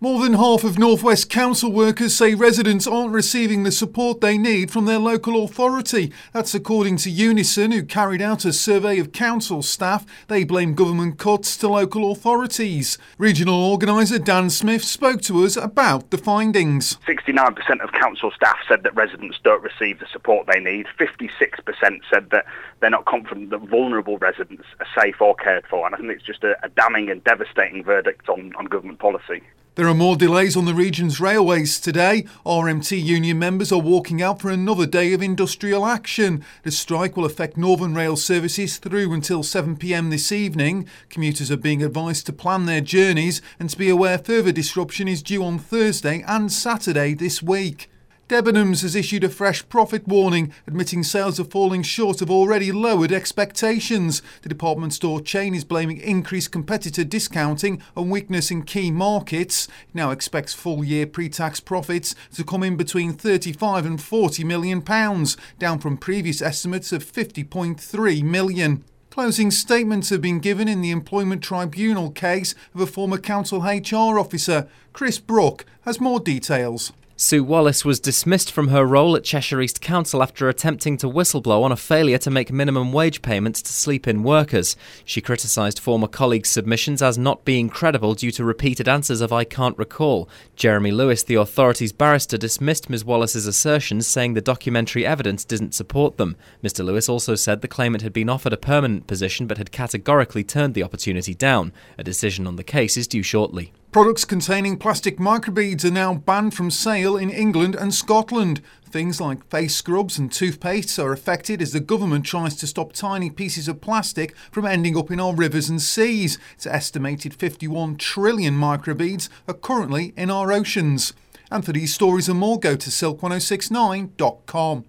More than half of Northwest Council workers say residents aren't receiving the support they need from their local authority. That's according to Unison, who carried out a survey of council staff. They blame government cuts to local authorities. Regional organiser Dan Smith spoke to us about the findings. 69% of council staff said that residents don't receive the support they need. 56% said that they're not confident that vulnerable residents are safe or cared for. And I think it's just a, a damning and devastating verdict on, on government policy. There are more delays on the region's railways today. RMT union members are walking out for another day of industrial action. The strike will affect Northern Rail services through until 7pm this evening. Commuters are being advised to plan their journeys and to be aware further disruption is due on Thursday and Saturday this week. Debenhams has issued a fresh profit warning, admitting sales are falling short of already lowered expectations. The department store chain is blaming increased competitor discounting and weakness in key markets. It now expects full year pre tax profits to come in between 35 and 40 million pounds, down from previous estimates of 50.3 million. Closing statements have been given in the Employment Tribunal case of a former council HR officer. Chris Brook has more details. Sue Wallace was dismissed from her role at Cheshire East Council after attempting to whistleblow on a failure to make minimum wage payments to sleep in workers. She criticised former colleagues' submissions as not being credible due to repeated answers of I can't recall. Jeremy Lewis, the authority's barrister, dismissed Ms Wallace's assertions, saying the documentary evidence didn't support them. Mr Lewis also said the claimant had been offered a permanent position but had categorically turned the opportunity down. A decision on the case is due shortly. Products containing plastic microbeads are now banned from sale in England and Scotland. Things like face scrubs and toothpastes are affected as the government tries to stop tiny pieces of plastic from ending up in our rivers and seas. It's estimated 51 trillion microbeads are currently in our oceans. And for these stories and more, go to silk1069.com.